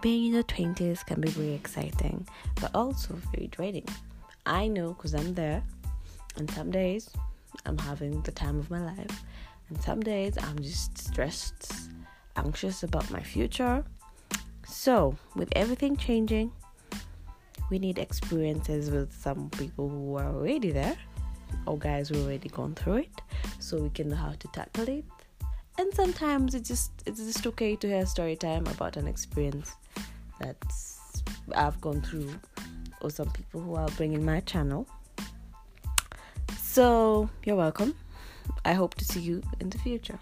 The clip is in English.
being in your 20s can be very exciting, but also very draining. I know because I'm there, and some days I'm having the time of my life, and some days I'm just stressed, anxious about my future. So, with everything changing, we need experiences with some people who are already there or guys who already gone through it so we can know how to tackle it and sometimes it's just it's just okay to hear story time about an experience that I've gone through or some people who are bringing my channel. So you're welcome. I hope to see you in the future.